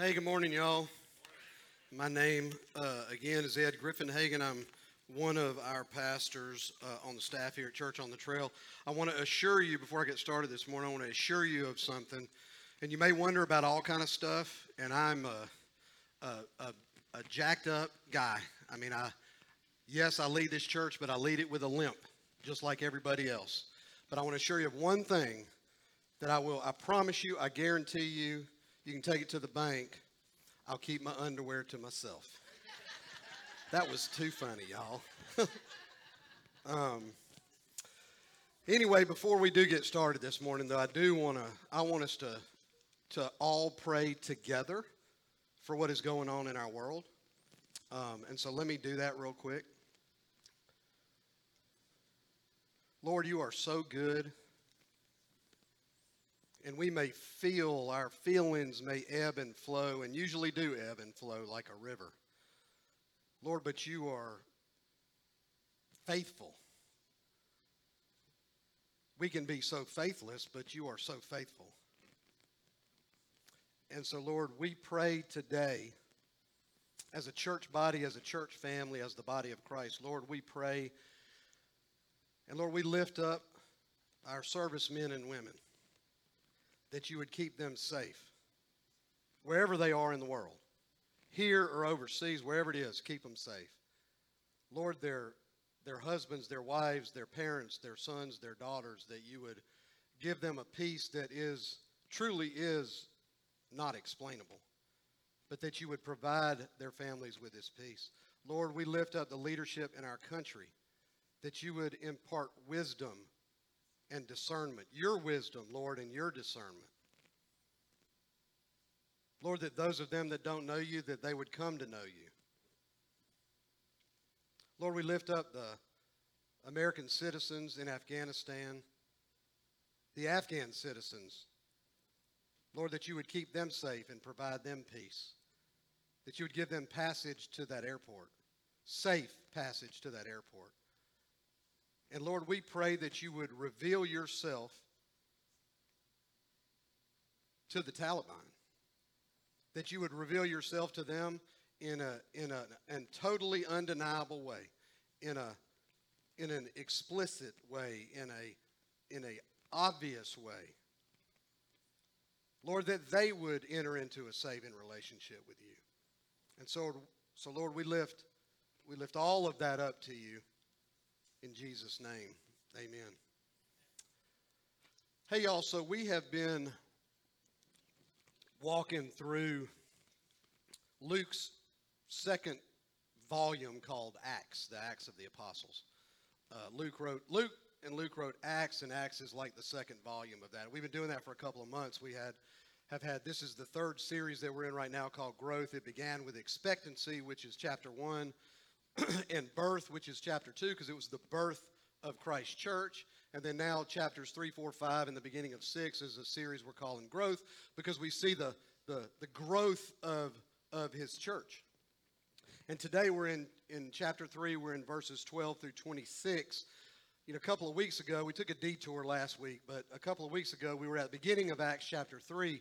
Hey, good morning, y'all. My name, uh, again, is Ed Griffin Hagan. I'm one of our pastors uh, on the staff here at Church on the Trail. I want to assure you, before I get started this morning, I want to assure you of something. And you may wonder about all kind of stuff, and I'm a, a, a, a jacked up guy. I mean, I yes, I lead this church, but I lead it with a limp, just like everybody else. But I want to assure you of one thing that I will, I promise you, I guarantee you, you can take it to the bank. I'll keep my underwear to myself. that was too funny, y'all. um, anyway, before we do get started this morning, though, I do want to, I want us to, to all pray together for what is going on in our world. Um, and so let me do that real quick. Lord, you are so good and we may feel, our feelings may ebb and flow, and usually do ebb and flow like a river. Lord, but you are faithful. We can be so faithless, but you are so faithful. And so, Lord, we pray today as a church body, as a church family, as the body of Christ. Lord, we pray. And Lord, we lift up our servicemen and women that you would keep them safe wherever they are in the world, here or overseas, wherever it is, keep them safe. Lord, their, their husbands, their wives, their parents, their sons, their daughters, that you would give them a peace that is truly is not explainable, but that you would provide their families with this peace. Lord, we lift up the leadership in our country, that you would impart wisdom and discernment. Your wisdom, Lord, and your discernment. Lord, that those of them that don't know you, that they would come to know you. Lord, we lift up the American citizens in Afghanistan, the Afghan citizens. Lord, that you would keep them safe and provide them peace. That you would give them passage to that airport, safe passage to that airport. And Lord, we pray that you would reveal yourself to the Taliban, that you would reveal yourself to them in a in a and totally undeniable way, in a in an explicit way, in a in a obvious way. Lord, that they would enter into a saving relationship with you. And so, so Lord, we lift we lift all of that up to you. In Jesus' name, amen. Hey, y'all, so we have been walking through Luke's second volume called Acts, the Acts of the Apostles. Uh, Luke wrote, Luke and Luke wrote Acts, and Acts is like the second volume of that. We've been doing that for a couple of months. We had have had this is the third series that we're in right now called Growth. It began with expectancy, which is chapter one. and birth, which is chapter 2, because it was the birth of Christ Church. And then now chapters 3, 4, 5, and the beginning of 6 is a series we're calling Growth, because we see the, the, the growth of, of his church. And today we're in, in chapter 3, we're in verses 12 through 26. You know, a couple of weeks ago, we took a detour last week, but a couple of weeks ago, we were at the beginning of Acts chapter 3,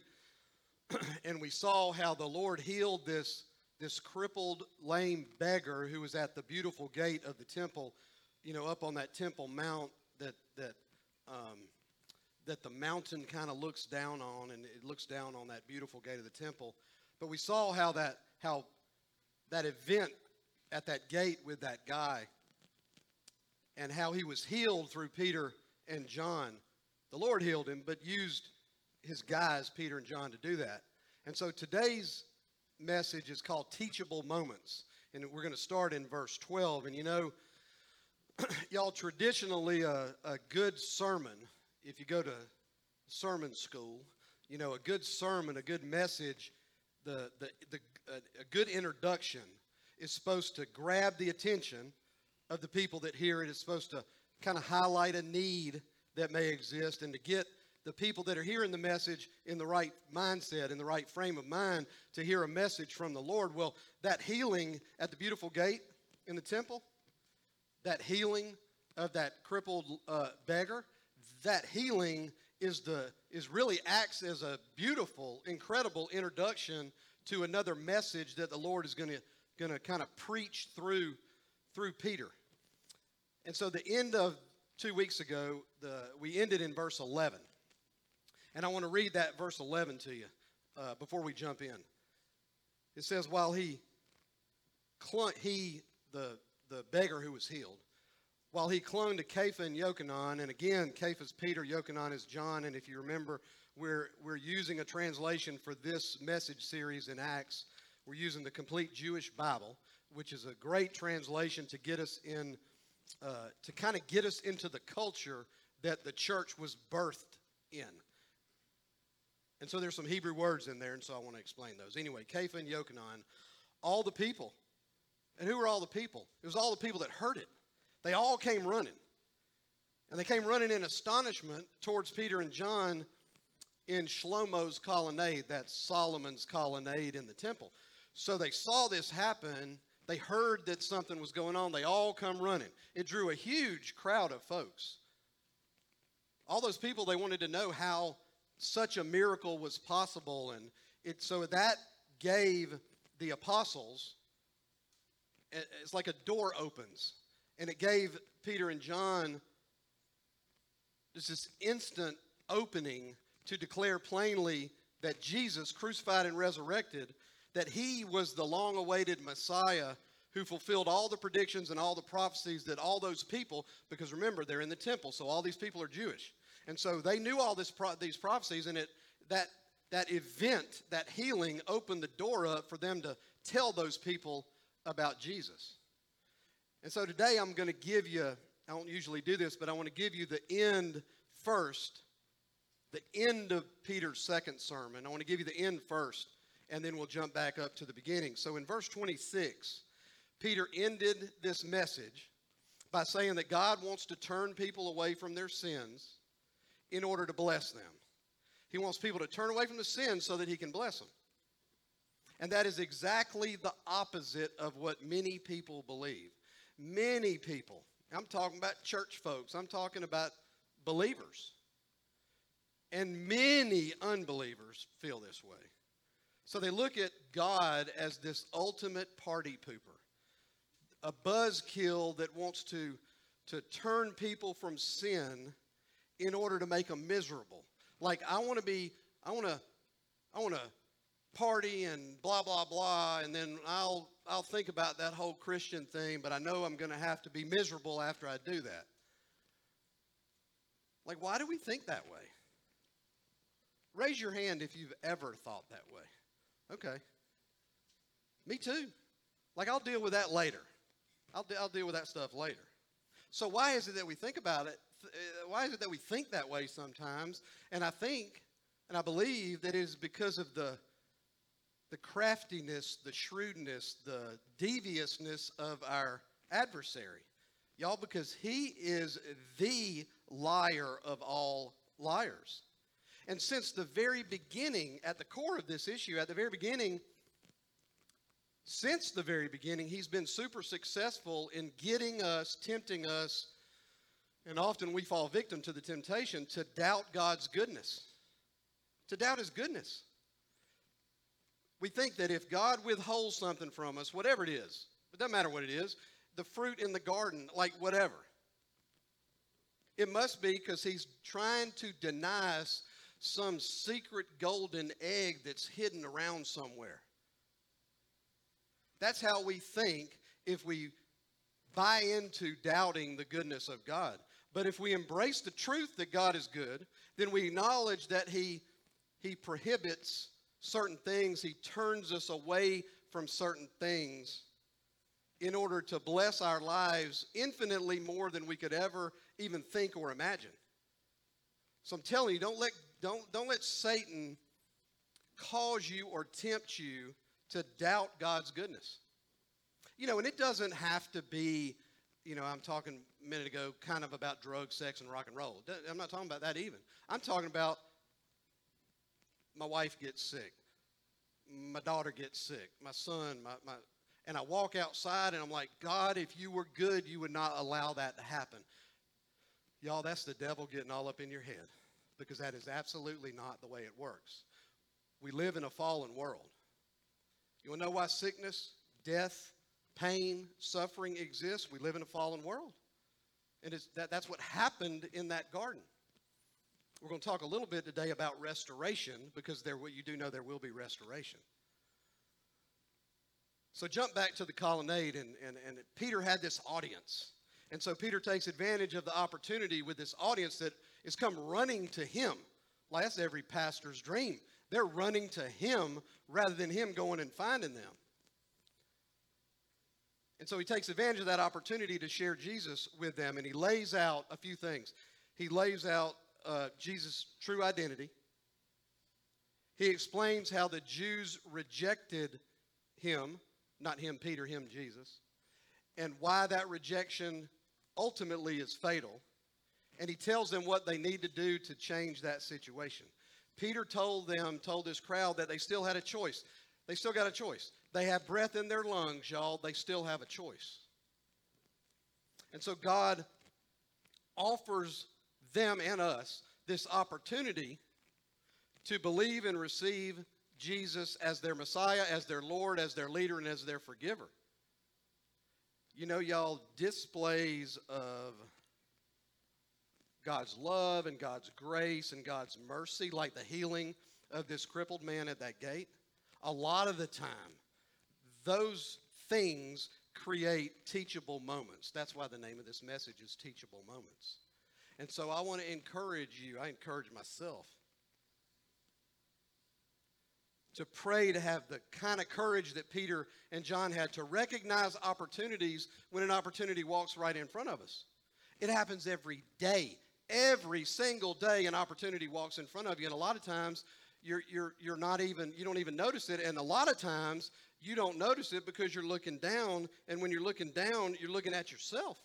and we saw how the Lord healed this this crippled, lame beggar who was at the beautiful gate of the temple, you know, up on that temple mount that that um, that the mountain kind of looks down on, and it looks down on that beautiful gate of the temple. But we saw how that how that event at that gate with that guy, and how he was healed through Peter and John. The Lord healed him, but used his guys, Peter and John, to do that. And so today's message is called Teachable Moments. And we're going to start in verse 12. And you know, y'all, traditionally, a, a good sermon, if you go to sermon school, you know, a good sermon, a good message, the, the, the, a, a good introduction is supposed to grab the attention of the people that hear it. It's supposed to kind of highlight a need that may exist and to get the people that are hearing the message in the right mindset, in the right frame of mind to hear a message from the Lord. Well, that healing at the beautiful gate in the temple, that healing of that crippled uh, beggar, that healing is the is really acts as a beautiful, incredible introduction to another message that the Lord is going to going to kind of preach through through Peter. And so the end of two weeks ago, the, we ended in verse 11. And I want to read that verse 11 to you uh, before we jump in. It says, while he, clung, he the, the beggar who was healed, while he clung to Kepha and Yochanan, and again, Kepha's Peter, Yochanan is John, and if you remember, we're, we're using a translation for this message series in Acts. We're using the complete Jewish Bible, which is a great translation to get us in, uh, to kind of get us into the culture that the church was birthed in. And so there's some Hebrew words in there, and so I want to explain those. Anyway, Kepha and Yochanan, all the people. And who were all the people? It was all the people that heard it. They all came running. And they came running in astonishment towards Peter and John in Shlomo's colonnade, that's Solomon's colonnade in the temple. So they saw this happen. They heard that something was going on. They all come running. It drew a huge crowd of folks. All those people, they wanted to know how such a miracle was possible. And it, so that gave the apostles, it's like a door opens. And it gave Peter and John this instant opening to declare plainly that Jesus, crucified and resurrected, that he was the long awaited Messiah who fulfilled all the predictions and all the prophecies that all those people, because remember, they're in the temple, so all these people are Jewish. And so they knew all this pro- these prophecies, and it that that event, that healing, opened the door up for them to tell those people about Jesus. And so today I'm going to give you, I don't usually do this, but I want to give you the end first, the end of Peter's second sermon. I want to give you the end first, and then we'll jump back up to the beginning. So in verse 26, Peter ended this message by saying that God wants to turn people away from their sins in order to bless them. He wants people to turn away from the sin so that he can bless them. And that is exactly the opposite of what many people believe. Many people, I'm talking about church folks, I'm talking about believers. And many unbelievers feel this way. So they look at God as this ultimate party pooper, a buzzkill that wants to, to turn people from sin in order to make them miserable. Like I want to be, I want to, I want to party and blah blah blah, and then I'll I'll think about that whole Christian thing, but I know I'm going to have to be miserable after I do that. Like, why do we think that way? Raise your hand if you've ever thought that way. Okay. Me too. Like, I'll deal with that later. I'll, I'll deal with that stuff later. So, why is it that we think about it Uh, why is it that we think that way sometimes? And I think and I believe that it is because of the the craftiness, the shrewdness, the deviousness of our adversary. Y'all, because he is the liar of all liars. And since the very beginning, at the core of this issue, at the very beginning, since the very beginning, he's been super successful in getting us, tempting us, and often we fall victim to the temptation to doubt God's goodness, to doubt His goodness. We think that if God withholds something from us, whatever it is, it doesn't matter what it is, the fruit in the garden, like whatever, it must be because He's trying to deny us some secret golden egg that's hidden around somewhere. That's how we think if we buy into doubting the goodness of God. But if we embrace the truth that God is good, then we acknowledge that He, he prohibits certain things, He turns us away from certain things in order to bless our lives infinitely more than we could ever even think or imagine. So I'm telling you, don't let, don't, don't let Satan cause you or tempt you to doubt God's goodness. You know, and it doesn't have to be you know, I'm talking a minute ago kind of about drugs, sex, and rock and roll. I'm not talking about that even. I'm talking about my wife gets sick, my daughter gets sick, my son, my, my and I walk outside and I'm like, God, if you were good, you would not allow that to happen. Y'all, that's the devil getting all up in your head. because that is absolutely not the way it works. We live in a fallen world. You want to know why sickness, death, pain, suffering exists? We live in a fallen world. And that, that's what happened in that garden. We're going to talk a little bit today about restoration because there, you do know there will be restoration. So jump back to the colonnade, and, and, and Peter had this audience. And so Peter takes advantage of the opportunity with this audience that is come running to him. Like that's every pastor's dream. They're running to him rather than him going and finding them. And so he takes advantage of that opportunity to share Jesus with them, and he lays out a few things. He lays out uh, Jesus' true identity. He explains how the Jews rejected him, not him, Peter, him, Jesus, and why that rejection ultimately is fatal. And he tells them what they need to do to change that situation. Peter told them, told this crowd that they still had a choice. They still got a choice. They have breath in their lungs, y'all. They still have a choice. And so God offers them and us this opportunity to believe and receive Jesus as their Messiah, as their Lord, as their leader, and as their forgiver. You know, y'all, displays of God's love and God's grace and God's mercy, like the healing of this crippled man at that gate, a lot of the time, those things create teachable moments. That's why the name of this message is Teachable Moments. And so I want to encourage you, I encourage myself to pray to have the kind of courage that Peter and John had to recognize opportunities when an opportunity walks right in front of us. It happens every day. Every single day an opportunity walks in front of you and a lot of times you're, you're, you're not even you don't even notice it and a lot of times you don't notice it because you're looking down and when you're looking down you're looking at yourself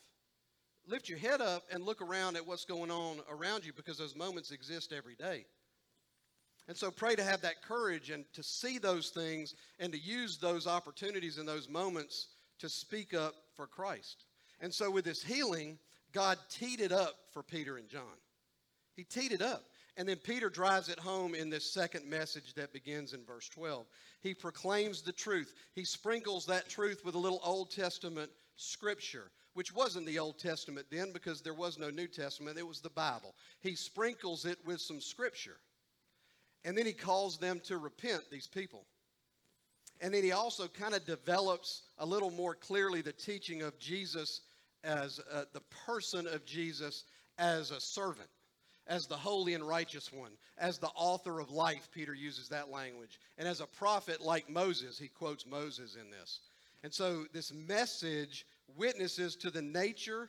lift your head up and look around at what's going on around you because those moments exist every day. And so pray to have that courage and to see those things and to use those opportunities and those moments to speak up for Christ. And so with this healing, God teed it up for Peter and John. He teed it up. And then Peter drives it home in this second message that begins in verse 12. He proclaims the truth. He sprinkles that truth with a little Old Testament scripture which wasn't the Old Testament then because there was no New Testament, it was the Bible. He sprinkles it with some scripture. And then he calls them to repent, these people. And then he also kind of develops a little more clearly the teaching of Jesus as uh, the person of Jesus as a servant, as the holy and righteous one, as the author of life. Peter uses that language. And as a prophet like Moses, he quotes Moses in this. And so this message witnesses to the nature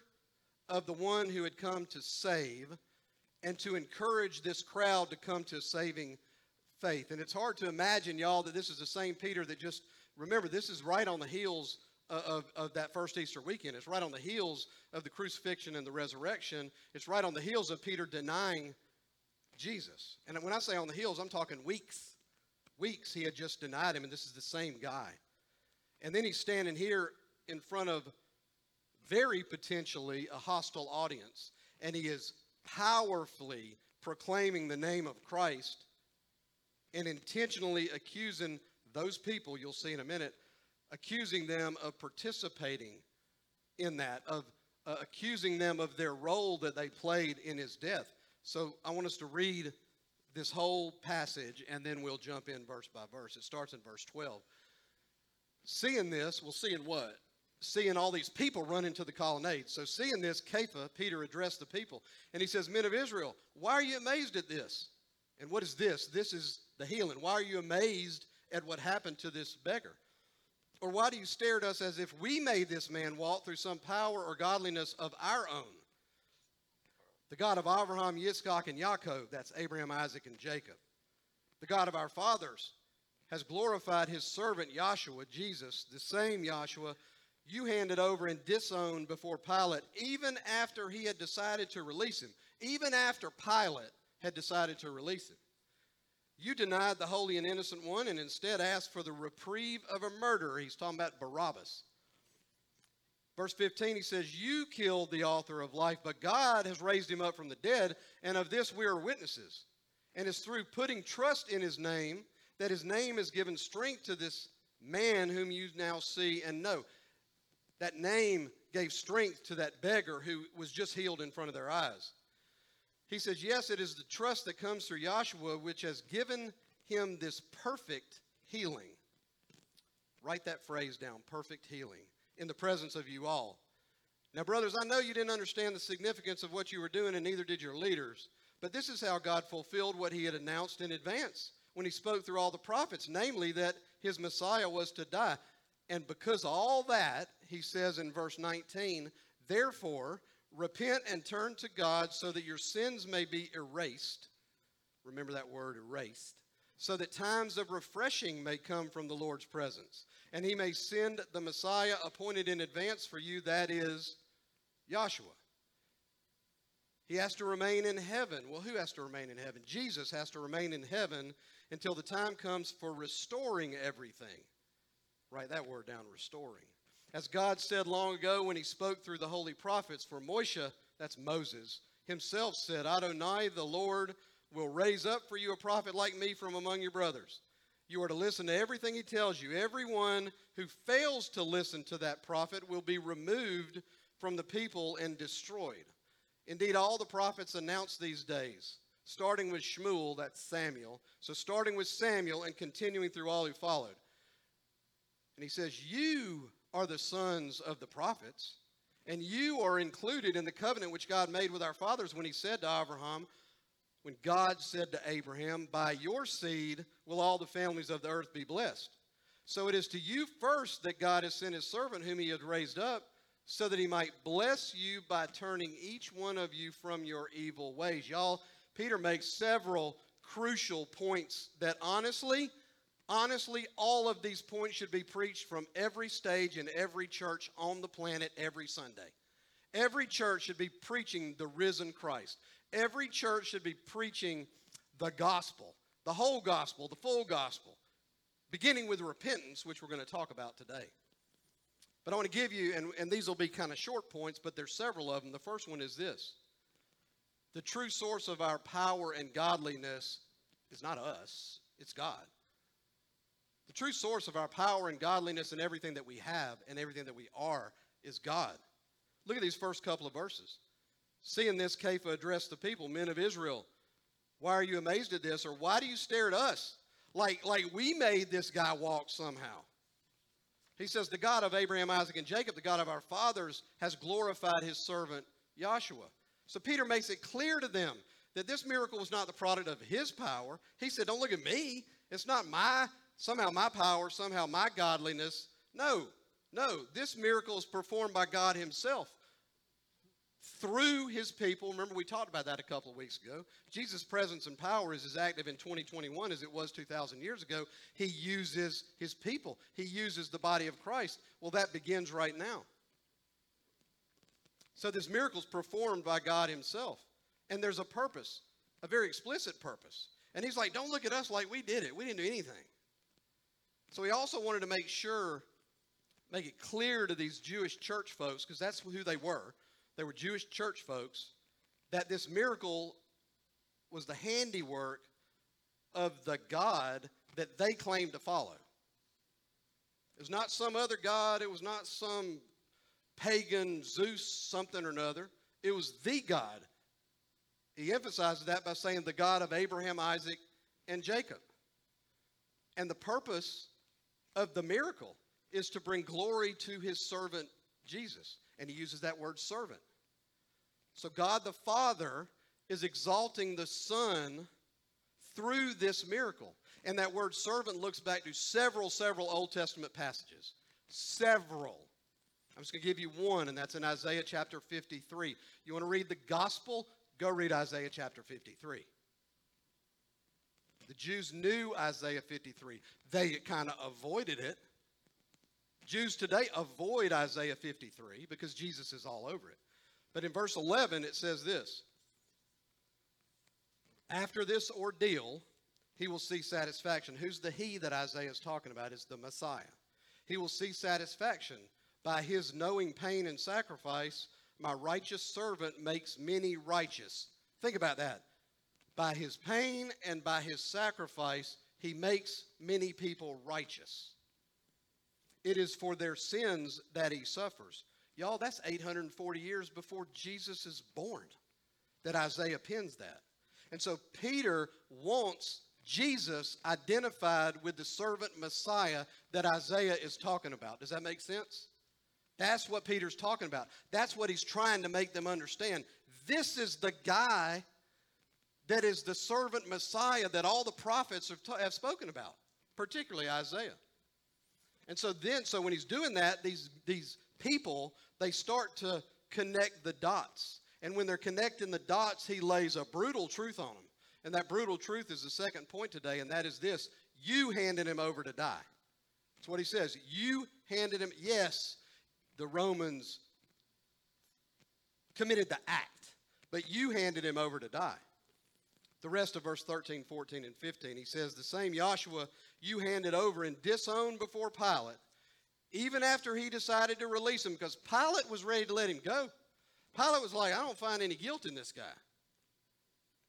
of the one who had come to save and to encourage this crowd to come to saving faith. And it's hard to imagine, y'all, that this is the same Peter that just, remember, this is right on the heels of, of, that first Easter weekend. It's right on the heels of the crucifixion and the resurrection. It's right on the heels of Peter denying Jesus. And when I say on the heels, I'm talking weeks. Weeks he had just denied him, and this is the same guy. And then he's standing here in front of very potentially a hostile audience. And he is powerfully proclaiming the name of Christ and intentionally accusing those people, you'll see in a minute, accusing them of participating in that, of uh, accusing them of their role that they played in his death. So I want us to read this whole passage and then we'll jump in verse by verse. It starts in verse 12. Seeing this, we'll see in what? seeing all these people run into the colonnade. So, seeing this, Kepha, Peter addressed the people, and he says, Men of Israel, why are you amazed at this? And what is this? This is the healing. Why are you amazed at what happened to this beggar? Or why do you stare at us as if we made this man walk through some power or godliness of our own? The God of Abraham, Yitzchak, and Yaakov, that's Abraham, Isaac, and Jacob. The God of our fathers has glorified his servant Yahshua, Jesus, the same Yahshua you handed over and disowned before Pilate, even after he had decided to release him, even after Pilate had decided to release him. You denied the holy and innocent one and instead asked for the reprieve of a murderer. He's talking about Barabbas. Verse 15, he says, You killed the author of life, but God has raised him up from the dead, and of this we are witnesses. And it's through putting trust in his name that his name has given strength to this man whom you now see and know. That name gave strength to that beggar who was just healed in front of their eyes. He says, Yes, it is the trust that comes through Yahshua which has given him this perfect healing. Write that phrase down perfect healing in the presence of you all. Now, brothers, I know you didn't understand the significance of what you were doing, and neither did your leaders. But this is how God fulfilled what he had announced in advance when he spoke through all the prophets, namely that his Messiah was to die. And because all that, he says in verse 19, therefore, repent and turn to God so that your sins may be erased. Remember that word, erased. So that times of refreshing may come from the Lord's presence and he may send the Messiah appointed in advance for you, that is Joshua. He has to remain in heaven. Well, who has to remain in heaven? Jesus has to remain in heaven until the time comes for restoring everything. Write that word down restoring. As God said long ago when he spoke through the holy prophets, for Moshe, that's Moses, himself said, Adonai, the Lord, will raise up for you a prophet like me from among your brothers. You are to listen to everything he tells you. Everyone who fails to listen to that prophet will be removed from the people and destroyed. Indeed, all the prophets announced these days, starting with Shmuel, that's Samuel. So, starting with Samuel and continuing through all who followed. And he says, You are the sons of the prophets, and you are included in the covenant which God made with our fathers when he said to Abraham, when God said to Abraham, By your seed will all the families of the earth be blessed. So it is to you first that God has sent his servant, whom he had raised up, so that he might bless you by turning each one of you from your evil ways. Y'all, Peter makes several crucial points that honestly, honestly, all of these points should be preached from every stage in every church on the planet every Sunday. Every church should be preaching the risen Christ. Every church should be preaching the gospel, the whole gospel, the full gospel, beginning with repentance, which we're going to talk about today. But I want to give you, and, and these will be kind of short points, but there's several of them. The first one is this the true source of our power and godliness is not us, it's God. The true source of our power and godliness and everything that we have and everything that we are is God. Look at these first couple of verses. Seeing this, Kepha addressed the people, men of Israel, why are you amazed at this? Or why do you stare at us? Like, like we made this guy walk somehow. He says, The God of Abraham, Isaac, and Jacob, the God of our fathers, has glorified his servant Joshua. So Peter makes it clear to them that this miracle was not the product of his power. He said, Don't look at me. It's not my, somehow my power, somehow my godliness. No, no. This miracle is performed by God himself through his people. Remember, we talked about that a couple of weeks ago. Jesus' presence and power is as active in 2021 as it was 2,000 years ago. He uses his people, he uses the body of Christ. Well, that begins right now. So, this miracle is performed by God himself. And there's a purpose, a very explicit purpose. And he's like, don't look at us like we did it. We didn't do anything. So, he also wanted to make sure, make it clear to these Jewish church folks, because that's who they were they were Jewish church folks, that this miracle was the handiwork of the God that they claimed to follow. It was not some other God, it was not some pagan Zeus something or another. It was the God. He emphasizes that by saying the God of Abraham, Isaac, and Jacob. And the purpose of the miracle is to bring glory to his servant Jesus. And he uses that word servant. So God the Father is exalting the Son through this miracle. And that word servant looks back to several, several Old Testament passages. Several. I'm just going to give you one, and that's in Isaiah chapter 53. You want to read the gospel? Go read Isaiah chapter 53. The Jews knew Isaiah 53. They kind of avoided it. Jews today avoid Isaiah 53 because Jesus is all over it. But in verse 11, it says this After this ordeal, he will see satisfaction. Who's the he that Isaiah is talking about? Is the Messiah. He will see satisfaction, By his knowing pain and sacrifice, my righteous servant makes many righteous. Think about that. By his pain and by his sacrifice, he makes many people righteous. It is for their sins that he suffers. Y'all, that's 840 years before Jesus is born that Isaiah pins that. And so Peter wants Jesus identified with the servant Messiah that Isaiah is talking about. Does that make sense? That's what Peter's talking about. That's what he's trying to make them understand. This is the guy that is the servant Messiah that all the prophets have, t- have spoken about, particularly Isaiah. And so then, so when he's doing that, these, these people, they start to connect the dots. And when they're connecting the dots, he lays a brutal truth on them. And that brutal truth is the second point today, and that is this you handed him over to die. That's what he says. You handed him, yes, the Romans committed the act, but you handed him over to die. The rest of verse 13, 14, and 15, he says, The same Joshua you handed over and disowned before Pilate, even after he decided to release him, because Pilate was ready to let him go. Pilate was like, I don't find any guilt in this guy.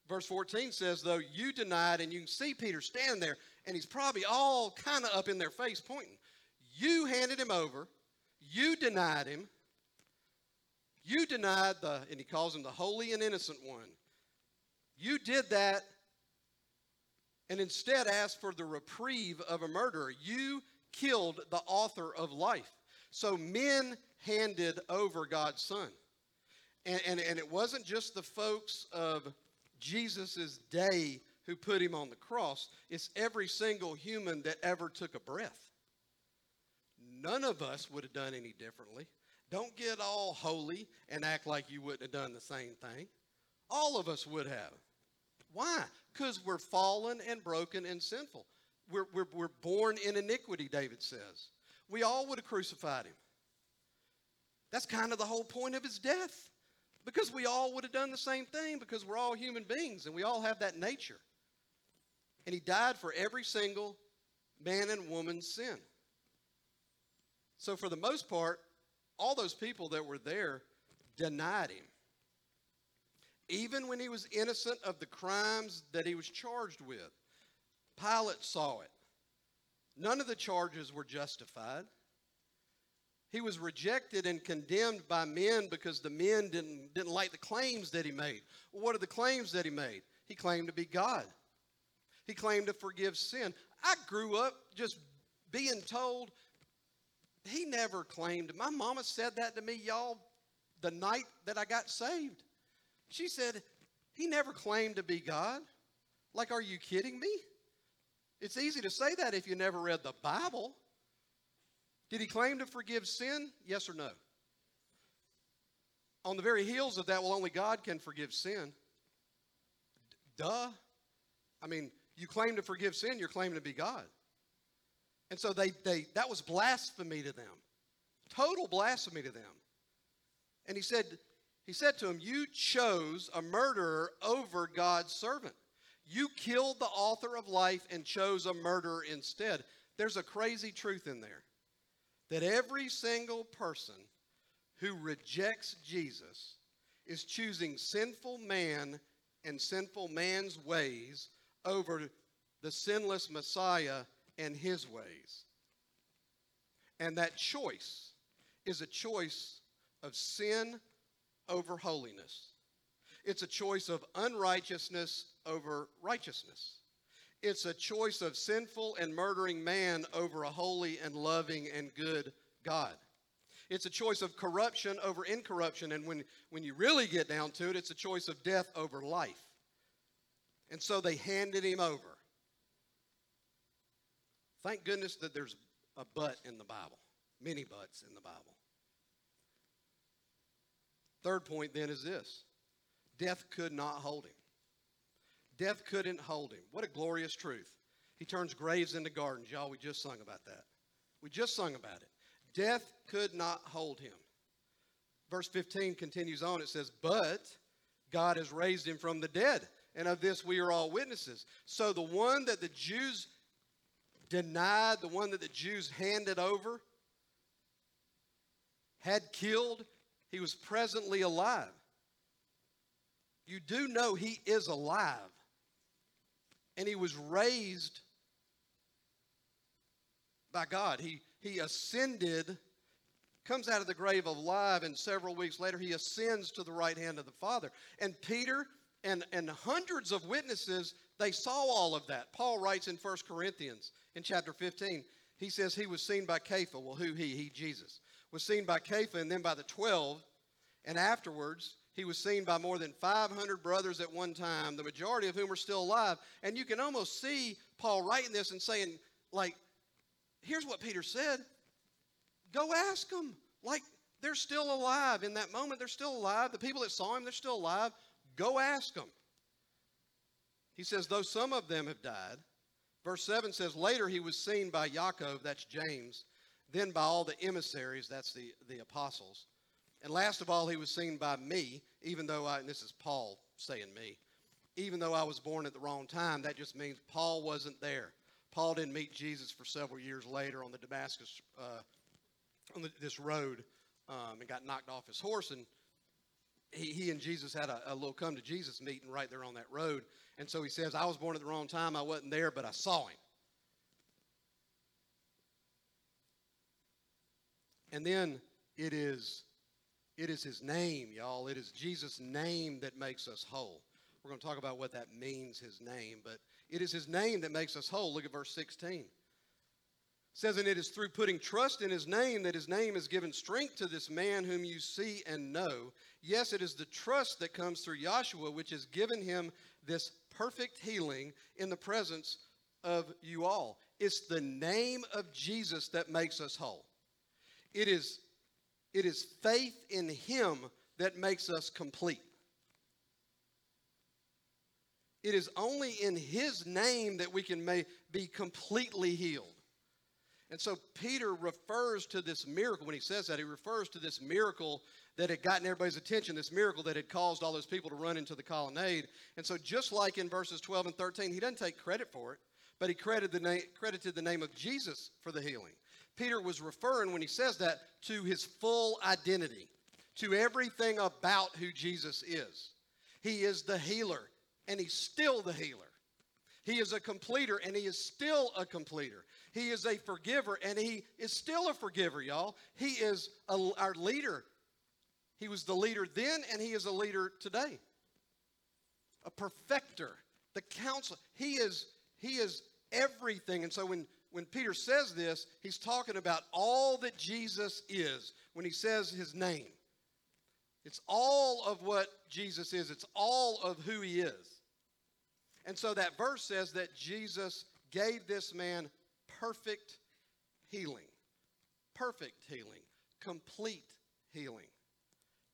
Verse 14 says, though you denied, and you can see Peter standing there, and he's probably all kind of up in their face pointing. You handed him over, you denied him, you denied the, and he calls him the holy and innocent one. You did that and instead asked for the reprieve of a murderer. You killed the author of life. So men handed over God's son. And, and, and it wasn't just the folks of Jesus' day who put him on the cross, it's every single human that ever took a breath. None of us would have done any differently. Don't get all holy and act like you wouldn't have done the same thing. All of us would have. Why? Because we're fallen and broken and sinful. We're, we're, we're born in iniquity, David says. We all would have crucified him. That's kind of the whole point of his death. Because we all would have done the same thing because we're all human beings and we all have that nature. And he died for every single man and woman's sin. So, for the most part, all those people that were there denied him. Even when he was innocent of the crimes that he was charged with, Pilate saw it. None of the charges were justified. He was rejected and condemned by men because the men didn't, didn't like the claims that he made. What are the claims that he made? He claimed to be God. He claimed to forgive sin. I grew up just being told he never claimed. My mama said that to me, y'all, the night that I got saved. She said, he never claimed to be God. Like, are you kidding me? It's easy to say that if you never read the Bible. Did he claim to forgive sin? Yes or no? On the very heels of that, well, only God can forgive sin. Duh. I mean, you claim to forgive sin, you're claiming to be God. And so they, they that was blasphemy to them. Total blasphemy to them. And he said, he said to him, You chose a murderer over God's servant. You killed the author of life and chose a murderer instead. There's a crazy truth in there that every single person who rejects Jesus is choosing sinful man and sinful man's ways over the sinless Messiah and his ways. And that choice is a choice of sin over holiness. It's a choice of unrighteousness over righteousness. It's a choice of sinful and murdering man over a holy and loving and good God. It's a choice of corruption over incorruption. And when, when you really get down to it, it's a choice of death over life. And so they handed him over. Thank goodness that there's a but in the Bible, many buts in the Bible. Third point then is this death could not hold him. Death couldn't hold him. What a glorious truth. He turns graves into gardens. Y'all, we just sung about that. We just sung about it. Death could not hold him. Verse 15 continues on. It says, But God has raised him from the dead, and of this we are all witnesses. So the one that the Jews denied, the one that the Jews handed over, had killed, he was presently alive. You do know he is alive. And he was raised by God. He, he ascended, comes out of the grave alive, and several weeks later he ascends to the right hand of the Father. And Peter and, and hundreds of witnesses, they saw all of that. Paul writes in 1 Corinthians in chapter 15, he says he was seen by Kepha. Well, who he? He, Jesus. Was seen by Kepha and then by the 12. And afterwards, he was seen by more than 500 brothers at one time, the majority of whom are still alive. And you can almost see Paul writing this and saying, like, here's what Peter said go ask them. Like, they're still alive. In that moment, they're still alive. The people that saw him, they're still alive. Go ask them. He says, though some of them have died. Verse 7 says, later he was seen by Yaakov, that's James, then by all the emissaries, that's the, the apostles. And last of all, he was seen by me, even though I, and this is Paul saying me, even though I was born at the wrong time, that just means Paul wasn't there. Paul didn't meet Jesus for several years later on the Damascus, uh, on the, this road, um, and got knocked off his horse. And he, he and Jesus had a, a little come to Jesus meeting right there on that road. And so he says, I was born at the wrong time. I wasn't there, but I saw him. And then it is it is his name, y'all. It is Jesus' name that makes us whole. We're going to talk about what that means, his name, but it is his name that makes us whole. Look at verse 16. It says, And it is through putting trust in his name that his name has given strength to this man whom you see and know. Yes, it is the trust that comes through Yahshua which has given him this perfect healing in the presence of you all. It's the name of Jesus that makes us whole. It is it is faith in Him that makes us complete. It is only in His name that we can may, be completely healed. And so Peter refers to this miracle. When he says that, he refers to this miracle that had gotten everybody's attention, this miracle that had caused all those people to run into the colonnade. And so, just like in verses 12 and 13, he doesn't take credit for it, but he credited the, na- credited the name of Jesus for the healing. Peter was referring, when he says that, to his full identity, to everything about who Jesus is. He is the healer, and he's still the healer. He is a completer, and he is still a completer. He is a forgiver, and he is still a forgiver, y'all. He is a, our leader. He was the leader then, and he is a leader today. A perfecter, the counselor. He is, he is everything. And so when when Peter says this, he's talking about all that Jesus is when he says his name. It's all of what Jesus is, it's all of who he is. And so that verse says that Jesus gave this man perfect healing. Perfect healing. Complete healing.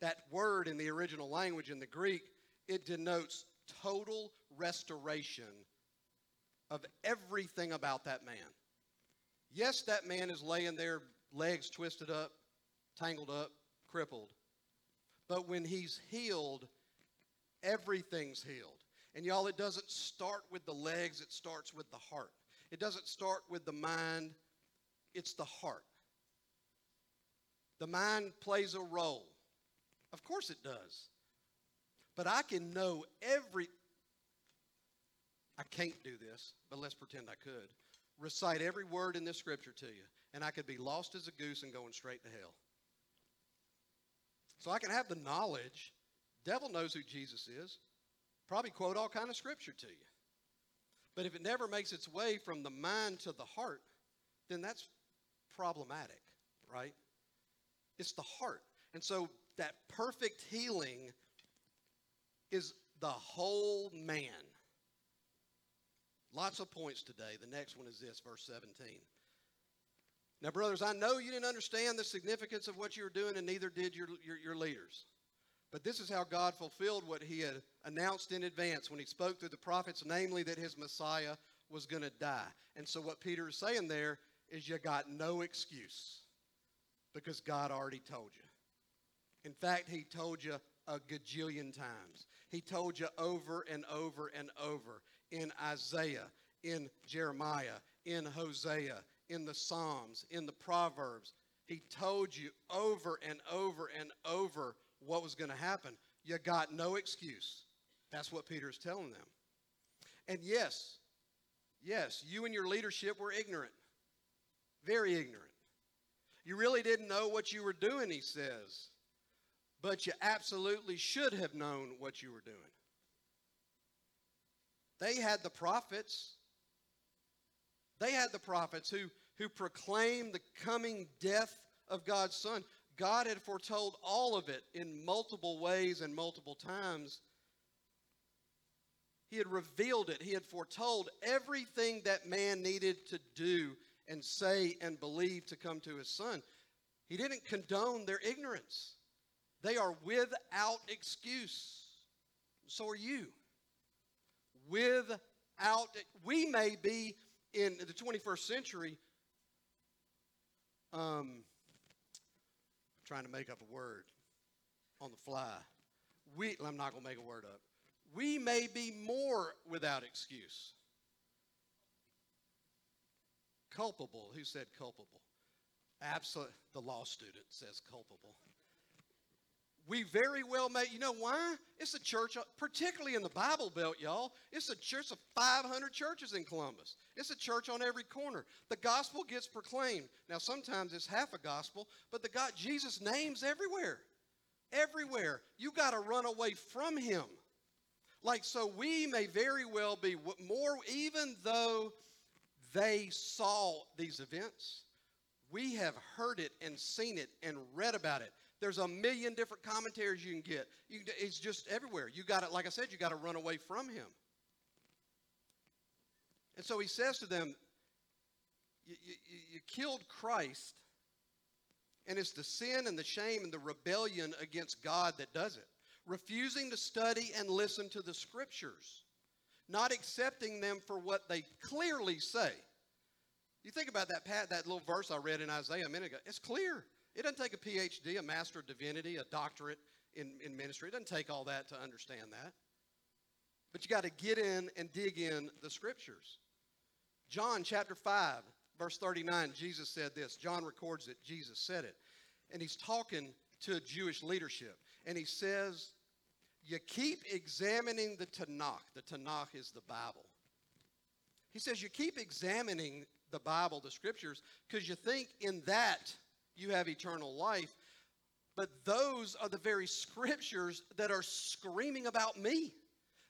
That word in the original language in the Greek, it denotes total restoration of everything about that man. Yes, that man is laying there, legs twisted up, tangled up, crippled. But when he's healed, everything's healed. And y'all, it doesn't start with the legs, it starts with the heart. It doesn't start with the mind, it's the heart. The mind plays a role. Of course it does. But I can know every. I can't do this, but let's pretend I could recite every word in this scripture to you, and I could be lost as a goose and going straight to hell. So I can have the knowledge. Devil knows who Jesus is. Probably quote all kind of scripture to you. But if it never makes its way from the mind to the heart, then that's problematic, right? It's the heart. And so that perfect healing is the whole man. Lots of points today. The next one is this, verse 17. Now, brothers, I know you didn't understand the significance of what you were doing, and neither did your, your, your leaders. But this is how God fulfilled what he had announced in advance when he spoke through the prophets, namely that his Messiah was going to die. And so, what Peter is saying there is you got no excuse because God already told you. In fact, he told you a gajillion times. He told you over and over and over in Isaiah, in Jeremiah, in Hosea, in the Psalms, in the Proverbs. He told you over and over and over what was going to happen. You got no excuse. That's what Peter is telling them. And yes, yes, you and your leadership were ignorant, very ignorant. You really didn't know what you were doing, he says, but you absolutely should have known what you were doing. They had the prophets. They had the prophets who, who proclaimed the coming death of God's Son. God had foretold all of it in multiple ways and multiple times. He had revealed it. He had foretold everything that man needed to do and say and believe to come to his son. He didn't condone their ignorance. They are without excuse. So are you. Without, we may be in the 21st century um, trying to make up a word on the fly. We, I'm not going to make a word up. We may be more without excuse. Culpable. Who said culpable? Absolutely. The law student says culpable. We very well may, you know why? It's a church, uh, particularly in the Bible Belt, y'all. It's a church of 500 churches in Columbus. It's a church on every corner. The gospel gets proclaimed. Now, sometimes it's half a gospel, but the God, Jesus' name's everywhere. Everywhere. You got to run away from him. Like, so we may very well be more, even though they saw these events, we have heard it and seen it and read about it. There's a million different commentaries you can get. You, it's just everywhere. You got it, like I said, you got to run away from him. And so he says to them, you, you, you killed Christ, and it's the sin and the shame and the rebellion against God that does it. Refusing to study and listen to the scriptures, not accepting them for what they clearly say. You think about that, Pat, that little verse I read in Isaiah a minute ago. It's clear. It doesn't take a PhD, a Master of Divinity, a doctorate in, in ministry. It doesn't take all that to understand that. But you got to get in and dig in the scriptures. John chapter 5, verse 39, Jesus said this. John records it, Jesus said it. And he's talking to Jewish leadership. And he says, You keep examining the Tanakh. The Tanakh is the Bible. He says, You keep examining the Bible, the scriptures, because you think in that you have eternal life. But those are the very scriptures that are screaming about me.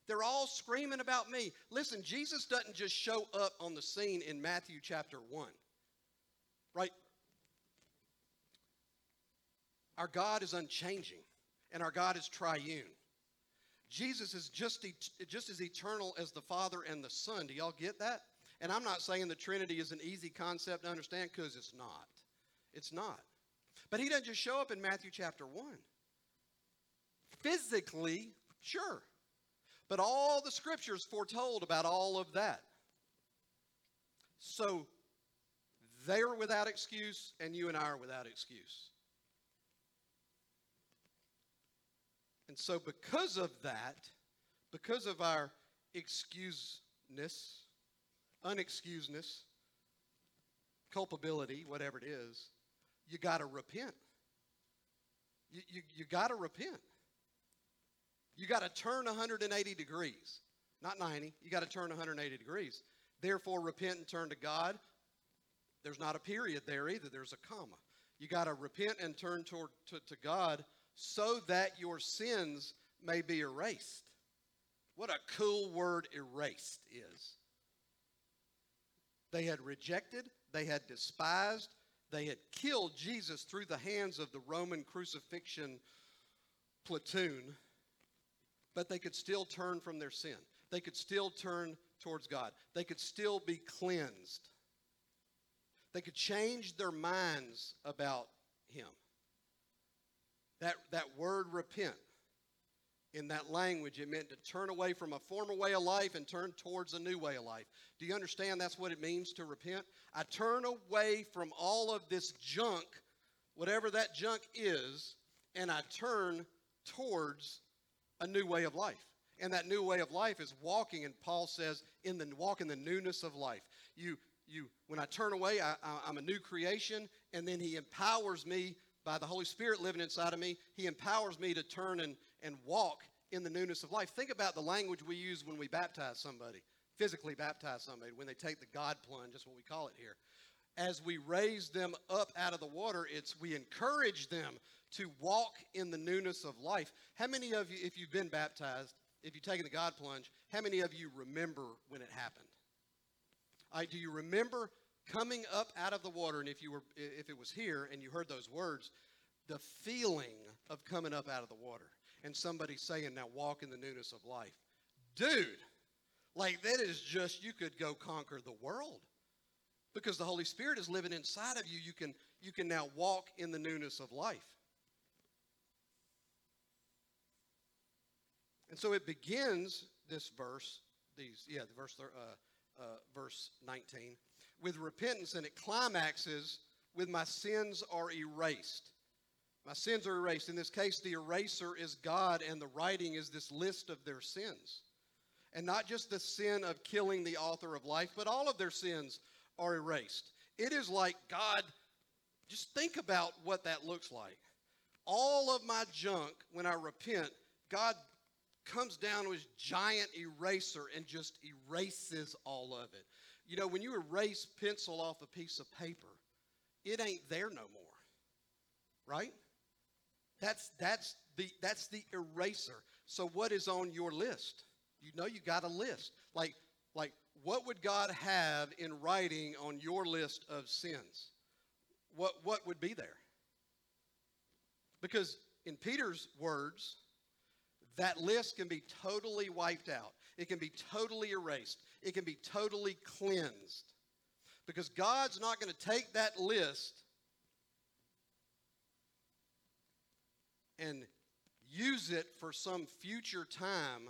They're all screaming about me. Listen, Jesus doesn't just show up on the scene in Matthew chapter 1, right? Our God is unchanging, and our God is triune. Jesus is just, just as eternal as the Father and the Son. Do y'all get that? And I'm not saying the Trinity is an easy concept to understand because it's not. It's not. But he doesn't just show up in Matthew chapter 1. Physically, sure. But all the scriptures foretold about all of that. So they're without excuse, and you and I are without excuse. And so, because of that, because of our excuseness, unexcusedness, culpability, whatever it is, you got to repent. You, you, you got to repent. You got to turn 180 degrees, not 90. You got to turn 180 degrees. Therefore, repent and turn to God. There's not a period there either, there's a comma. You got to repent and turn toward to, to God so that your sins may be erased. What a cool word erased is. They had rejected, they had despised, they had killed Jesus through the hands of the Roman crucifixion platoon, but they could still turn from their sin. They could still turn towards God. They could still be cleansed. They could change their minds about Him. That, that word repent, in that language, it meant to turn away from a former way of life and turn towards a new way of life. Do you understand that's what it means to repent? I turn away from all of this junk, whatever that junk is, and I turn towards a new way of life. And that new way of life is walking, and Paul says, in the walk in the newness of life. You you when I turn away, I, I, I'm a new creation, and then He empowers me by the Holy Spirit living inside of me. He empowers me to turn and, and walk in the newness of life. Think about the language we use when we baptize somebody, physically baptize somebody, when they take the God plunge, that's what we call it here. As we raise them up out of the water, it's we encourage them to walk in the newness of life. How many of you, if you've been baptized, if you've taken the God plunge, how many of you remember when it happened? Right, do you remember coming up out of the water, and if you were, if it was here and you heard those words, the feeling of coming up out of the water, and somebody saying, "Now walk in the newness of life," dude, like that is just you could go conquer the world because the Holy Spirit is living inside of you. You can you can now walk in the newness of life. And so it begins this verse, these yeah, the verse uh, uh, verse 19 with repentance, and it climaxes with my sins are erased. My sins are erased. In this case, the eraser is God, and the writing is this list of their sins. And not just the sin of killing the author of life, but all of their sins are erased. It is like God, just think about what that looks like. All of my junk, when I repent, God comes down with his giant eraser and just erases all of it. You know, when you erase pencil off a piece of paper, it ain't there no more. Right? That's that's the that's the eraser. So what is on your list? You know you got a list. Like like what would God have in writing on your list of sins? What what would be there? Because in Peter's words, that list can be totally wiped out. It can be totally erased. It can be totally cleansed. Because God's not going to take that list and use it for some future time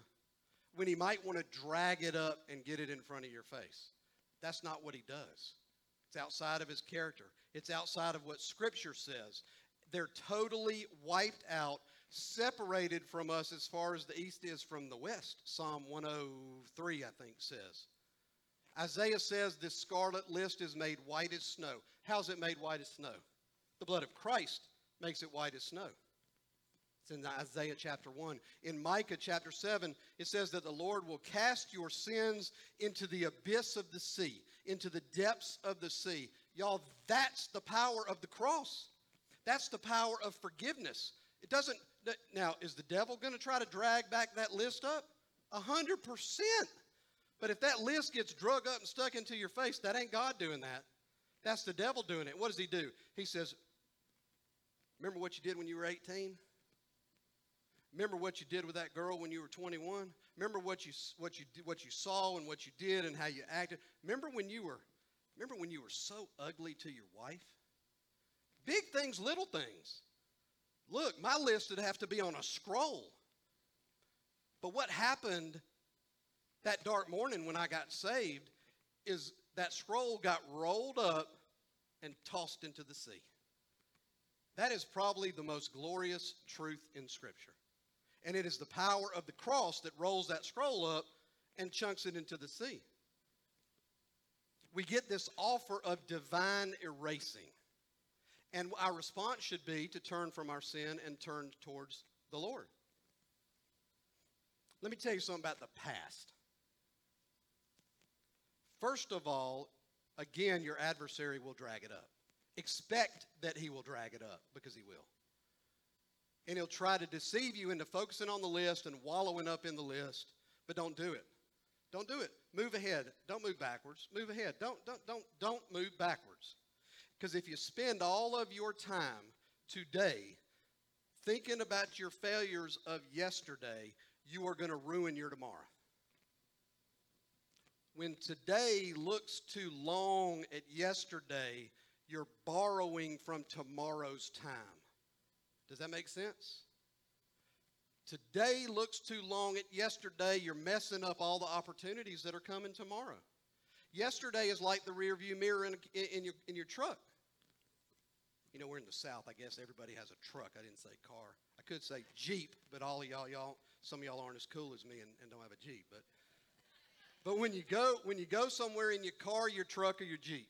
when he might want to drag it up and get it in front of your face. That's not what he does. It's outside of his character, it's outside of what Scripture says. They're totally wiped out separated from us as far as the east is from the west. Psalm 103, I think, says. Isaiah says this scarlet list is made white as snow. How's it made white as snow? The blood of Christ makes it white as snow. It's in Isaiah chapter 1. In Micah chapter 7, it says that the Lord will cast your sins into the abyss of the sea, into the depths of the sea. Y'all, that's the power of the cross. That's the power of forgiveness. It doesn't now, is the devil going to try to drag back that list up? A hundred percent. But if that list gets drug up and stuck into your face, that ain't God doing that. That's the devil doing it. What does he do? He says, Remember what you did when you were 18? Remember what you did with that girl when you were 21? Remember what you what you what you saw and what you did and how you acted? Remember when you were remember when you were so ugly to your wife? Big things, little things. Look, my list would have to be on a scroll. But what happened that dark morning when I got saved is that scroll got rolled up and tossed into the sea. That is probably the most glorious truth in Scripture. And it is the power of the cross that rolls that scroll up and chunks it into the sea. We get this offer of divine erasing. And our response should be to turn from our sin and turn towards the Lord. Let me tell you something about the past. First of all, again, your adversary will drag it up. Expect that he will drag it up because he will. And he'll try to deceive you into focusing on the list and wallowing up in the list, but don't do it. Don't do it. Move ahead. Don't move backwards. Move ahead. Don't don't don't don't move backwards. Because if you spend all of your time today thinking about your failures of yesterday, you are going to ruin your tomorrow. When today looks too long at yesterday, you're borrowing from tomorrow's time. Does that make sense? Today looks too long at yesterday, you're messing up all the opportunities that are coming tomorrow. Yesterday is like the rearview mirror in, in, your, in your truck. You know, we're in the South. I guess everybody has a truck. I didn't say car. I could say Jeep, but all of y'all, y'all, some of y'all aren't as cool as me and, and don't have a Jeep. But But when you go when you go somewhere in your car, your truck, or your Jeep,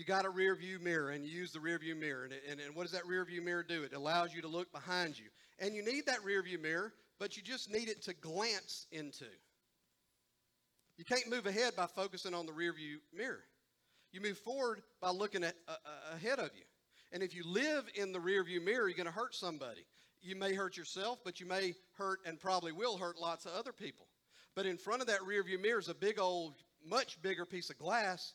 you got a rear view mirror and you use the rear view mirror. And, and, and what does that rear view mirror do? It allows you to look behind you. And you need that rear view mirror, but you just need it to glance into. You can't move ahead by focusing on the rear view mirror. You move forward by looking at, uh, uh, ahead of you. And if you live in the rear view mirror, you're going to hurt somebody. You may hurt yourself, but you may hurt and probably will hurt lots of other people. But in front of that rear view mirror is a big old, much bigger piece of glass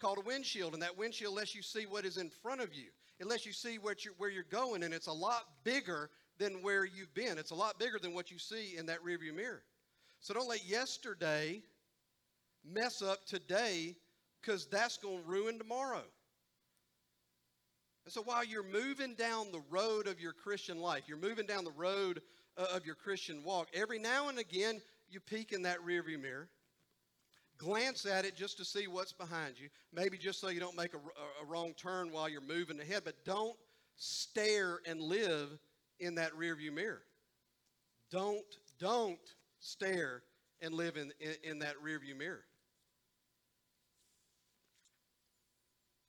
called a windshield. And that windshield lets you see what is in front of you. It lets you see what you're, where you're going, and it's a lot bigger than where you've been. It's a lot bigger than what you see in that rearview mirror. So don't let yesterday mess up today because that's going to ruin tomorrow. And so while you're moving down the road of your Christian life, you're moving down the road uh, of your Christian walk, every now and again you peek in that rearview mirror, glance at it just to see what's behind you, maybe just so you don't make a, a, wrong turn while you're moving ahead, but don't stare and live in that rearview mirror. Don't, don't stare and live in, in, in that rearview mirror.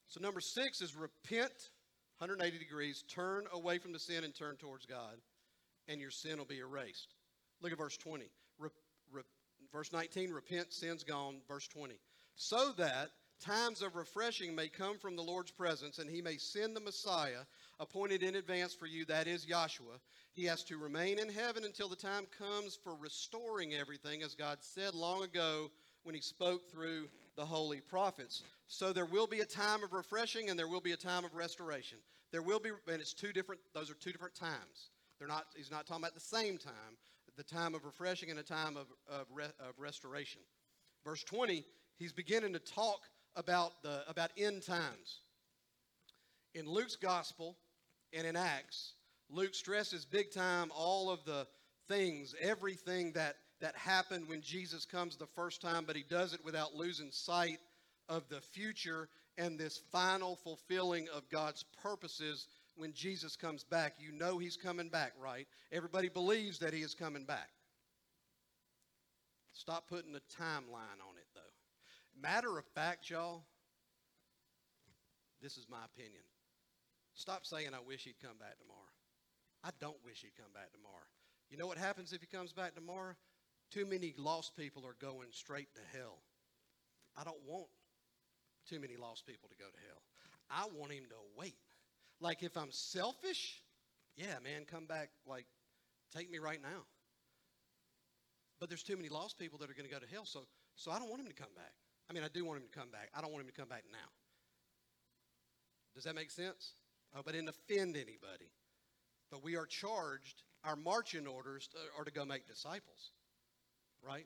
So, number six is repent 180 degrees, turn away from the sin and turn towards God, and your sin will be erased. Look at verse 20. Verse 19, repent, sin's gone. Verse 20. So that times of refreshing may come from the Lord's presence, and he may send the Messiah appointed in advance for you, that is Yahshua. He has to remain in heaven until the time comes for restoring everything, as God said long ago when he spoke through the holy prophets. So there will be a time of refreshing and there will be a time of restoration. There will be, and it's two different, those are two different times. They're not, he's not talking about the same time, the time of refreshing and a time of, of, re, of restoration. Verse 20, he's beginning to talk about, the, about end times. In Luke's gospel and in Acts, Luke stresses big time all of the things, everything that that happened when Jesus comes the first time, but he does it without losing sight of the future and this final fulfilling of God's purposes when Jesus comes back. You know he's coming back, right? Everybody believes that he is coming back. Stop putting a timeline on it, though. Matter of fact, y'all, this is my opinion. Stop saying, I wish he'd come back tomorrow. I don't wish he'd come back tomorrow. You know what happens if he comes back tomorrow? Too many lost people are going straight to hell. I don't want too many lost people to go to hell. I want him to wait. Like if I'm selfish, yeah, man, come back. Like, take me right now. But there's too many lost people that are going to go to hell, so so I don't want him to come back. I mean, I do want him to come back. I don't want him to come back now. Does that make sense? Oh, but didn't offend anybody. But we are charged. Our marching orders are to go make disciples right?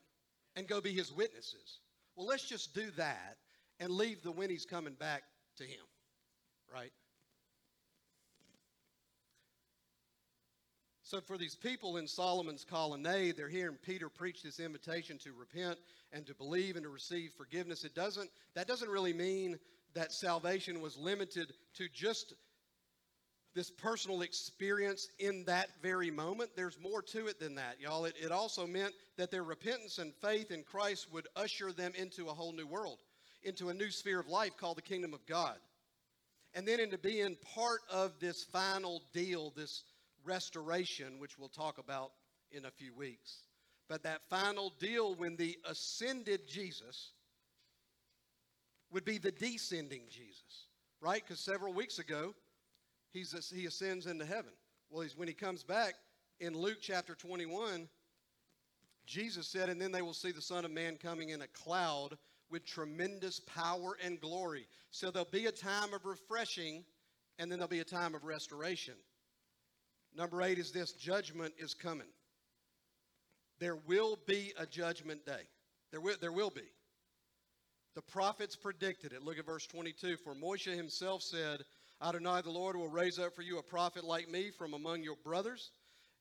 And go be his witnesses. Well, let's just do that and leave the when he's coming back to him, right? So, for these people in Solomon's colonnade, they're hearing Peter preach this invitation to repent and to believe and to receive forgiveness. It doesn't, that doesn't really mean that salvation was limited to just this personal experience in that very moment. There's more to it than that, y'all. It, it also meant that their repentance and faith in Christ would usher them into a whole new world, into a new sphere of life called the kingdom of God. And then into being part of this final deal, this restoration, which we'll talk about in a few weeks. But that final deal when the ascended Jesus would be the descending Jesus, right? Because several weeks ago, he's, he ascends into heaven. Well, he's, when he comes back in Luke chapter 21, Jesus said, And then they will see the Son of Man coming in a cloud with tremendous power and glory. So there'll be a time of refreshing, and then there'll be a time of restoration. Number eight is this judgment is coming. There will be a judgment day. There will, there will be. The prophets predicted it. Look at verse 22. For Moshe himself said, Adonai, the Lord, will raise up for you a prophet like me from among your brothers.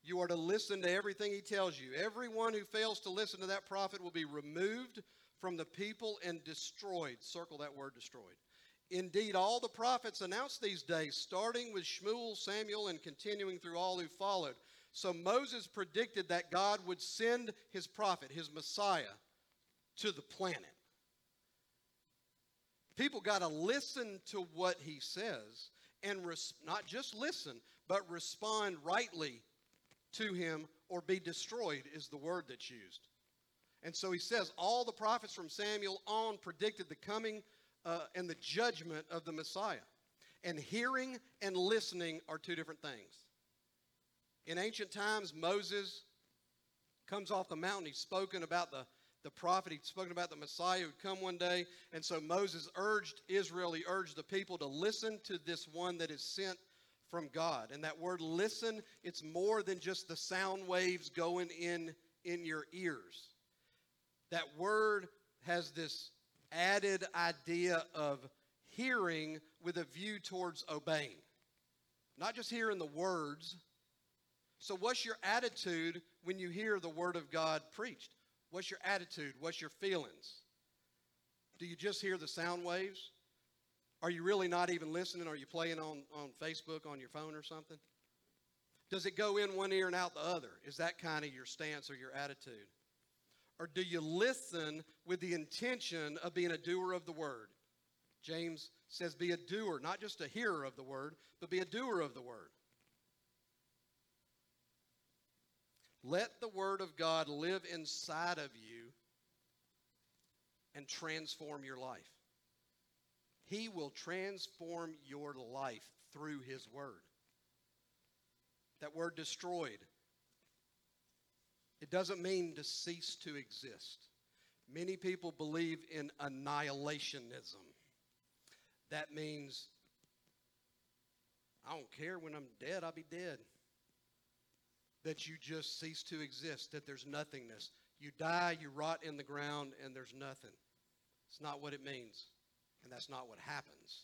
You are to listen to everything he tells you. Everyone who fails to listen to that prophet will be removed from the people and destroyed. Circle that word destroyed. Indeed, all the prophets announced these days, starting with Shmuel, Samuel, and continuing through all who followed. So Moses predicted that God would send his prophet, his Messiah, to the planet. People got to listen to what he says and res- not just listen, but respond rightly to him or be destroyed, is the word that's used. And so he says, all the prophets from Samuel on predicted the coming uh, and the judgment of the Messiah. And hearing and listening are two different things. In ancient times, Moses comes off the mountain. He's spoken about the, the prophet. He'd spoken about the Messiah who would come one day. And so Moses urged Israel, he urged the people to listen to this one that is sent from God. And that word listen, it's more than just the sound waves going in in your ears. That word has this added idea of hearing with a view towards obeying. Not just hearing the words. So, what's your attitude when you hear the Word of God preached? What's your attitude? What's your feelings? Do you just hear the sound waves? Are you really not even listening? Are you playing on, on Facebook on your phone or something? Does it go in one ear and out the other? Is that kind of your stance or your attitude? Or do you listen with the intention of being a doer of the word? James says, be a doer, not just a hearer of the word, but be a doer of the word. Let the word of God live inside of you and transform your life. He will transform your life through his word. That word destroyed, it doesn't mean to cease to exist. Many people believe in annihilationism. That means I don't care when I'm dead, I'll be dead. That you just cease to exist, that there's nothingness. You die, you rot in the ground, and there's nothing. It's not what it means. And that's not what happens.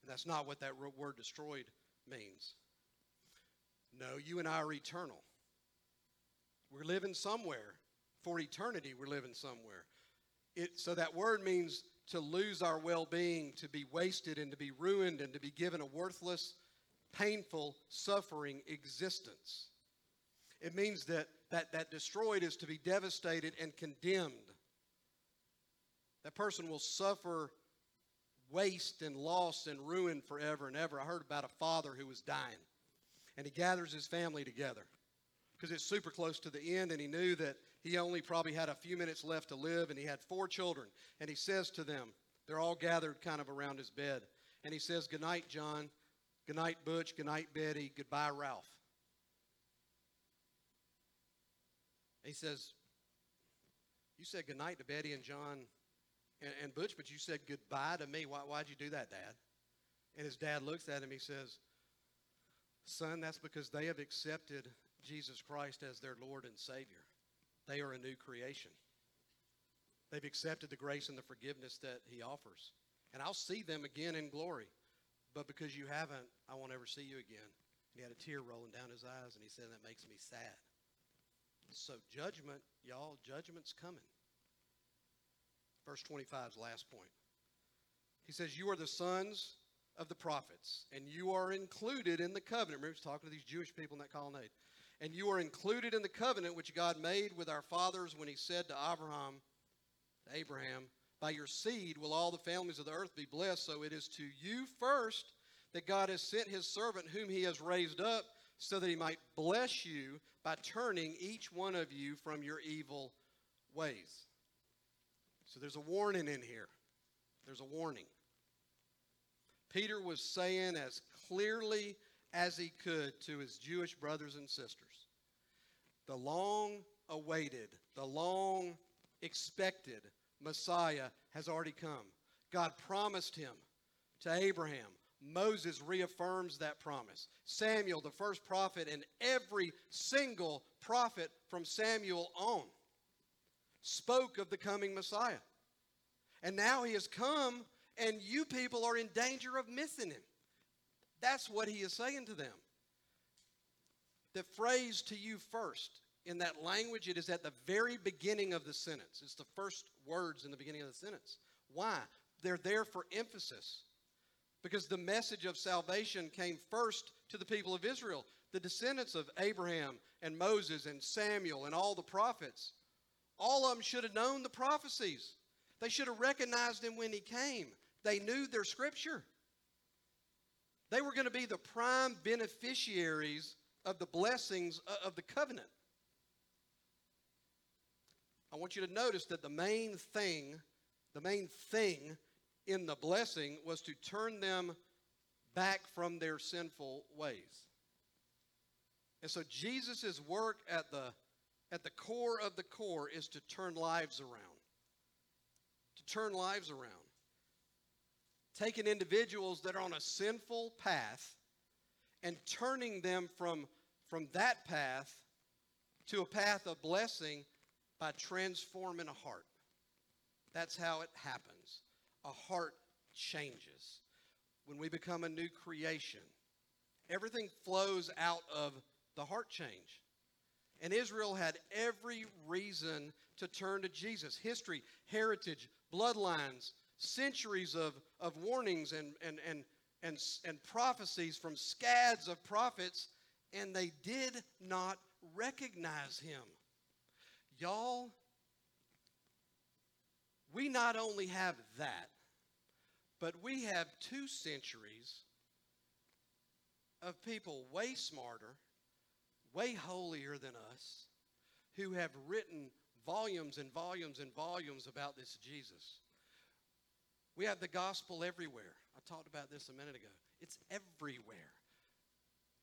And that's not what that word destroyed means. No, you and I are eternal. We're living somewhere. For eternity, we're living somewhere. It, so that word means to lose our well being, to be wasted, and to be ruined, and to be given a worthless, painful, suffering existence. It means that, that, that destroyed is to be devastated and condemned. That person will suffer waste and loss and ruin forever and ever. I heard about a father who was dying, and he gathers his family together because it's super close to the end, and he knew that he only probably had a few minutes left to live, and he had four children. And he says to them, they're all gathered kind of around his bed, and he says, Good night, John. Good night, Butch. Good night, Betty. Goodbye, Ralph. He says, You said good night to Betty and John and, and Butch, but you said goodbye to me. Why, why'd you do that, Dad? And his dad looks at him. He says, Son, that's because they have accepted Jesus Christ as their Lord and Savior. They are a new creation. They've accepted the grace and the forgiveness that He offers. And I'll see them again in glory. But because you haven't, I won't ever see you again. And he had a tear rolling down his eyes, and he said, That makes me sad. So, judgment, y'all, judgment's coming. Verse 25's last point. He says, You are the sons of the prophets, and you are included in the covenant. Remember, he's talking to these Jewish people in that colonnade. And you are included in the covenant which God made with our fathers when he said to Abraham, to Abraham, By your seed will all the families of the earth be blessed. So it is to you first that God has sent his servant, whom he has raised up, so that he might bless you by turning each one of you from your evil ways. So there's a warning in here. There's a warning. Peter was saying as clearly as he could to his Jewish brothers and sisters the long awaited, the long expected Messiah has already come. God promised him to Abraham. Moses reaffirms that promise. Samuel, the first prophet, and every single prophet from Samuel on spoke of the coming Messiah. And now he has come, and you people are in danger of missing him. That's what he is saying to them. The phrase to you first, in that language, it is at the very beginning of the sentence. It's the first words in the beginning of the sentence. Why? They're there for emphasis. Because the message of salvation came first to the people of Israel. The descendants of Abraham and Moses and Samuel and all the prophets All of them should have known the prophecies. They should have recognized him when he came. They knew their scripture. They were going to be the prime beneficiaries of the blessings of the covenant. I want you to notice that the main thing, the main thing in the blessing was to turn them back from their sinful ways. And so Jesus' work at the at the core of the core is to turn lives around. To turn lives around. Taking individuals that are on a sinful path and turning them from, from that path to a path of blessing by transforming a heart. That's how it happens. A heart changes. When we become a new creation, everything flows out of the heart change. And Israel had every reason to turn to Jesus. History, heritage, bloodlines, centuries of, of warnings and, and, and, and, and prophecies from scads of prophets, and they did not recognize him. Y'all, we not only have that, but we have two centuries of people way smarter, way holier than us, who have written volumes and volumes and volumes about this Jesus. We have the gospel everywhere. I talked about this a minute ago. It's everywhere.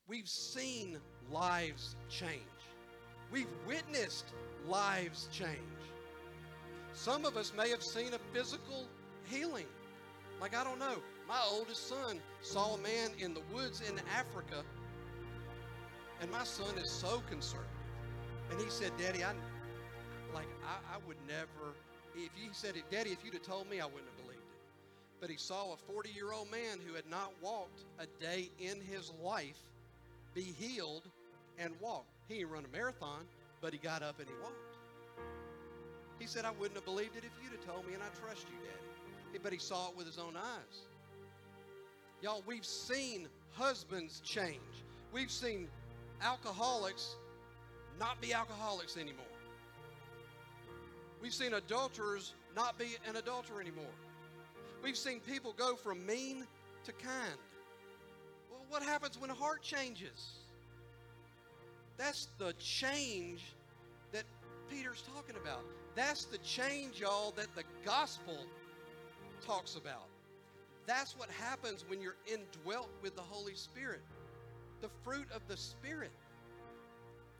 We've seen lives change. We've witnessed lives change. Some of us may have seen a physical healing. Like, I don't know, my oldest son saw a man in the woods in Africa, and my son is so conservative. And he said, Daddy, I, like, I, I would never, if he said it, Daddy, if you'd have told me, I wouldn't have. But he saw a 40 year old man who had not walked a day in his life be healed and walk. He didn't run a marathon, but he got up and he walked. He said, I wouldn't have believed it if you'd have told me, and I trust you, Daddy. But he saw it with his own eyes. Y'all, we've seen husbands change. We've seen alcoholics not be alcoholics anymore. We've seen adulterers not be an adulterer anymore. We've seen people go from mean to kind. Well, what happens when a heart changes? That's the change that Peter's talking about. That's the change, y'all, that the gospel talks about. That's what happens when you're indwelt with the Holy Spirit. The fruit of the Spirit.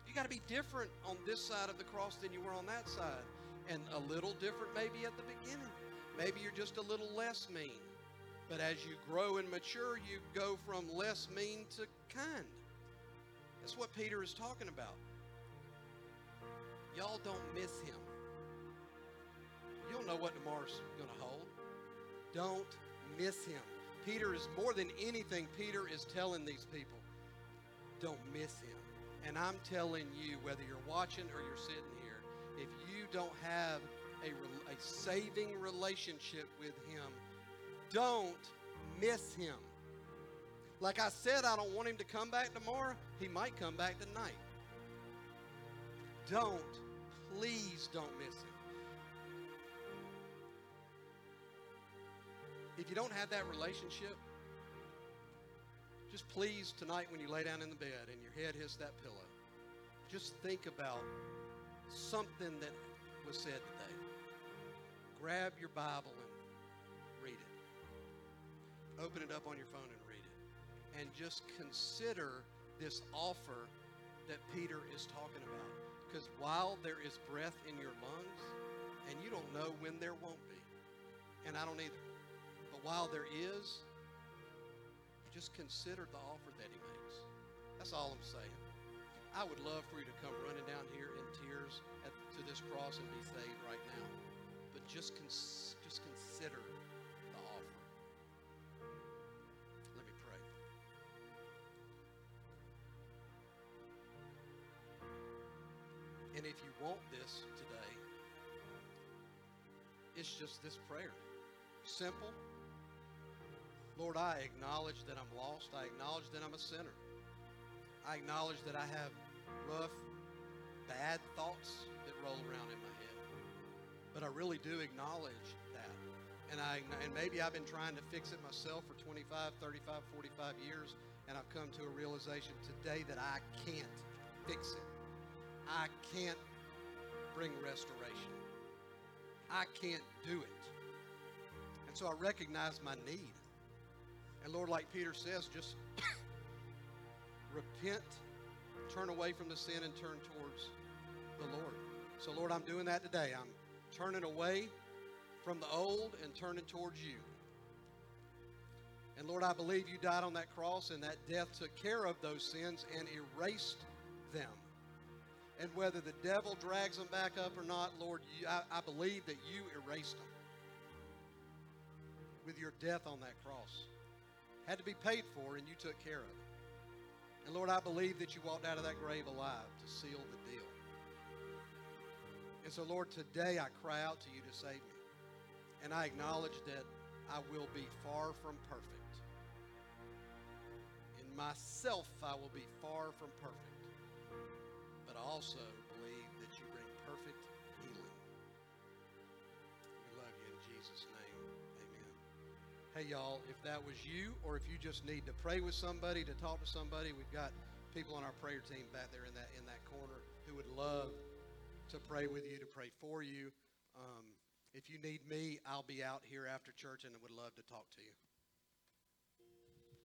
You got to be different on this side of the cross than you were on that side. And a little different maybe at the beginning. Maybe you're just a little less mean. But as you grow and mature, you go from less mean to kind. That's what Peter is talking about. Y'all don't miss him. You don't know what tomorrow's going to hold. Don't miss him. Peter is more than anything, Peter is telling these people, don't miss him. And I'm telling you, whether you're watching or you're sitting here, if you don't have a, a saving relationship with him, don't miss him. Like I said, I don't want him to come back tomorrow. He might come back tonight. Don't, please don't miss him. If you don't have that relationship, just please tonight when you lay down in the bed and your head hits that pillow, just think about something that was said today. Grab your Bible and read it. Open it up on your phone and read it. And just consider this offer that Peter is talking about. Because while there is breath in your lungs, and you don't know when there won't be, and I don't either but while there is, just consider the offer that he makes. That's all I'm saying. I would love for you to come running down here in tears at, to this cross and be saved right now. Just, cons- just consider the offer. Let me pray. And if you want this today, it's just this prayer. Simple Lord, I acknowledge that I'm lost. I acknowledge that I'm a sinner. I acknowledge that I have rough, bad thoughts that roll around in my head. But I really do acknowledge that. And I and maybe I've been trying to fix it myself for 25, 35, 45 years, and I've come to a realization today that I can't fix it. I can't bring restoration. I can't do it. And so I recognize my need. And Lord, like Peter says, just repent, turn away from the sin, and turn towards the Lord. So, Lord, I'm doing that today. I'm turning away from the old and turning towards you. And Lord, I believe you died on that cross and that death took care of those sins and erased them. And whether the devil drags them back up or not, Lord, you, I, I believe that you erased them with your death on that cross. Had to be paid for, and you took care of it. And Lord, I believe that you walked out of that grave alive to seal the deal. And so, Lord, today I cry out to you to save me. And I acknowledge that I will be far from perfect. In myself, I will be far from perfect. But I also believe that you bring perfect healing. We love you in Jesus' name. Amen. Hey, y'all, if that was you or if you just need to pray with somebody, to talk to somebody, we've got people on our prayer team back there in that, in that corner who would love to pray with you, to pray for you. Um, if you need me, I'll be out here after church and would love to talk to you.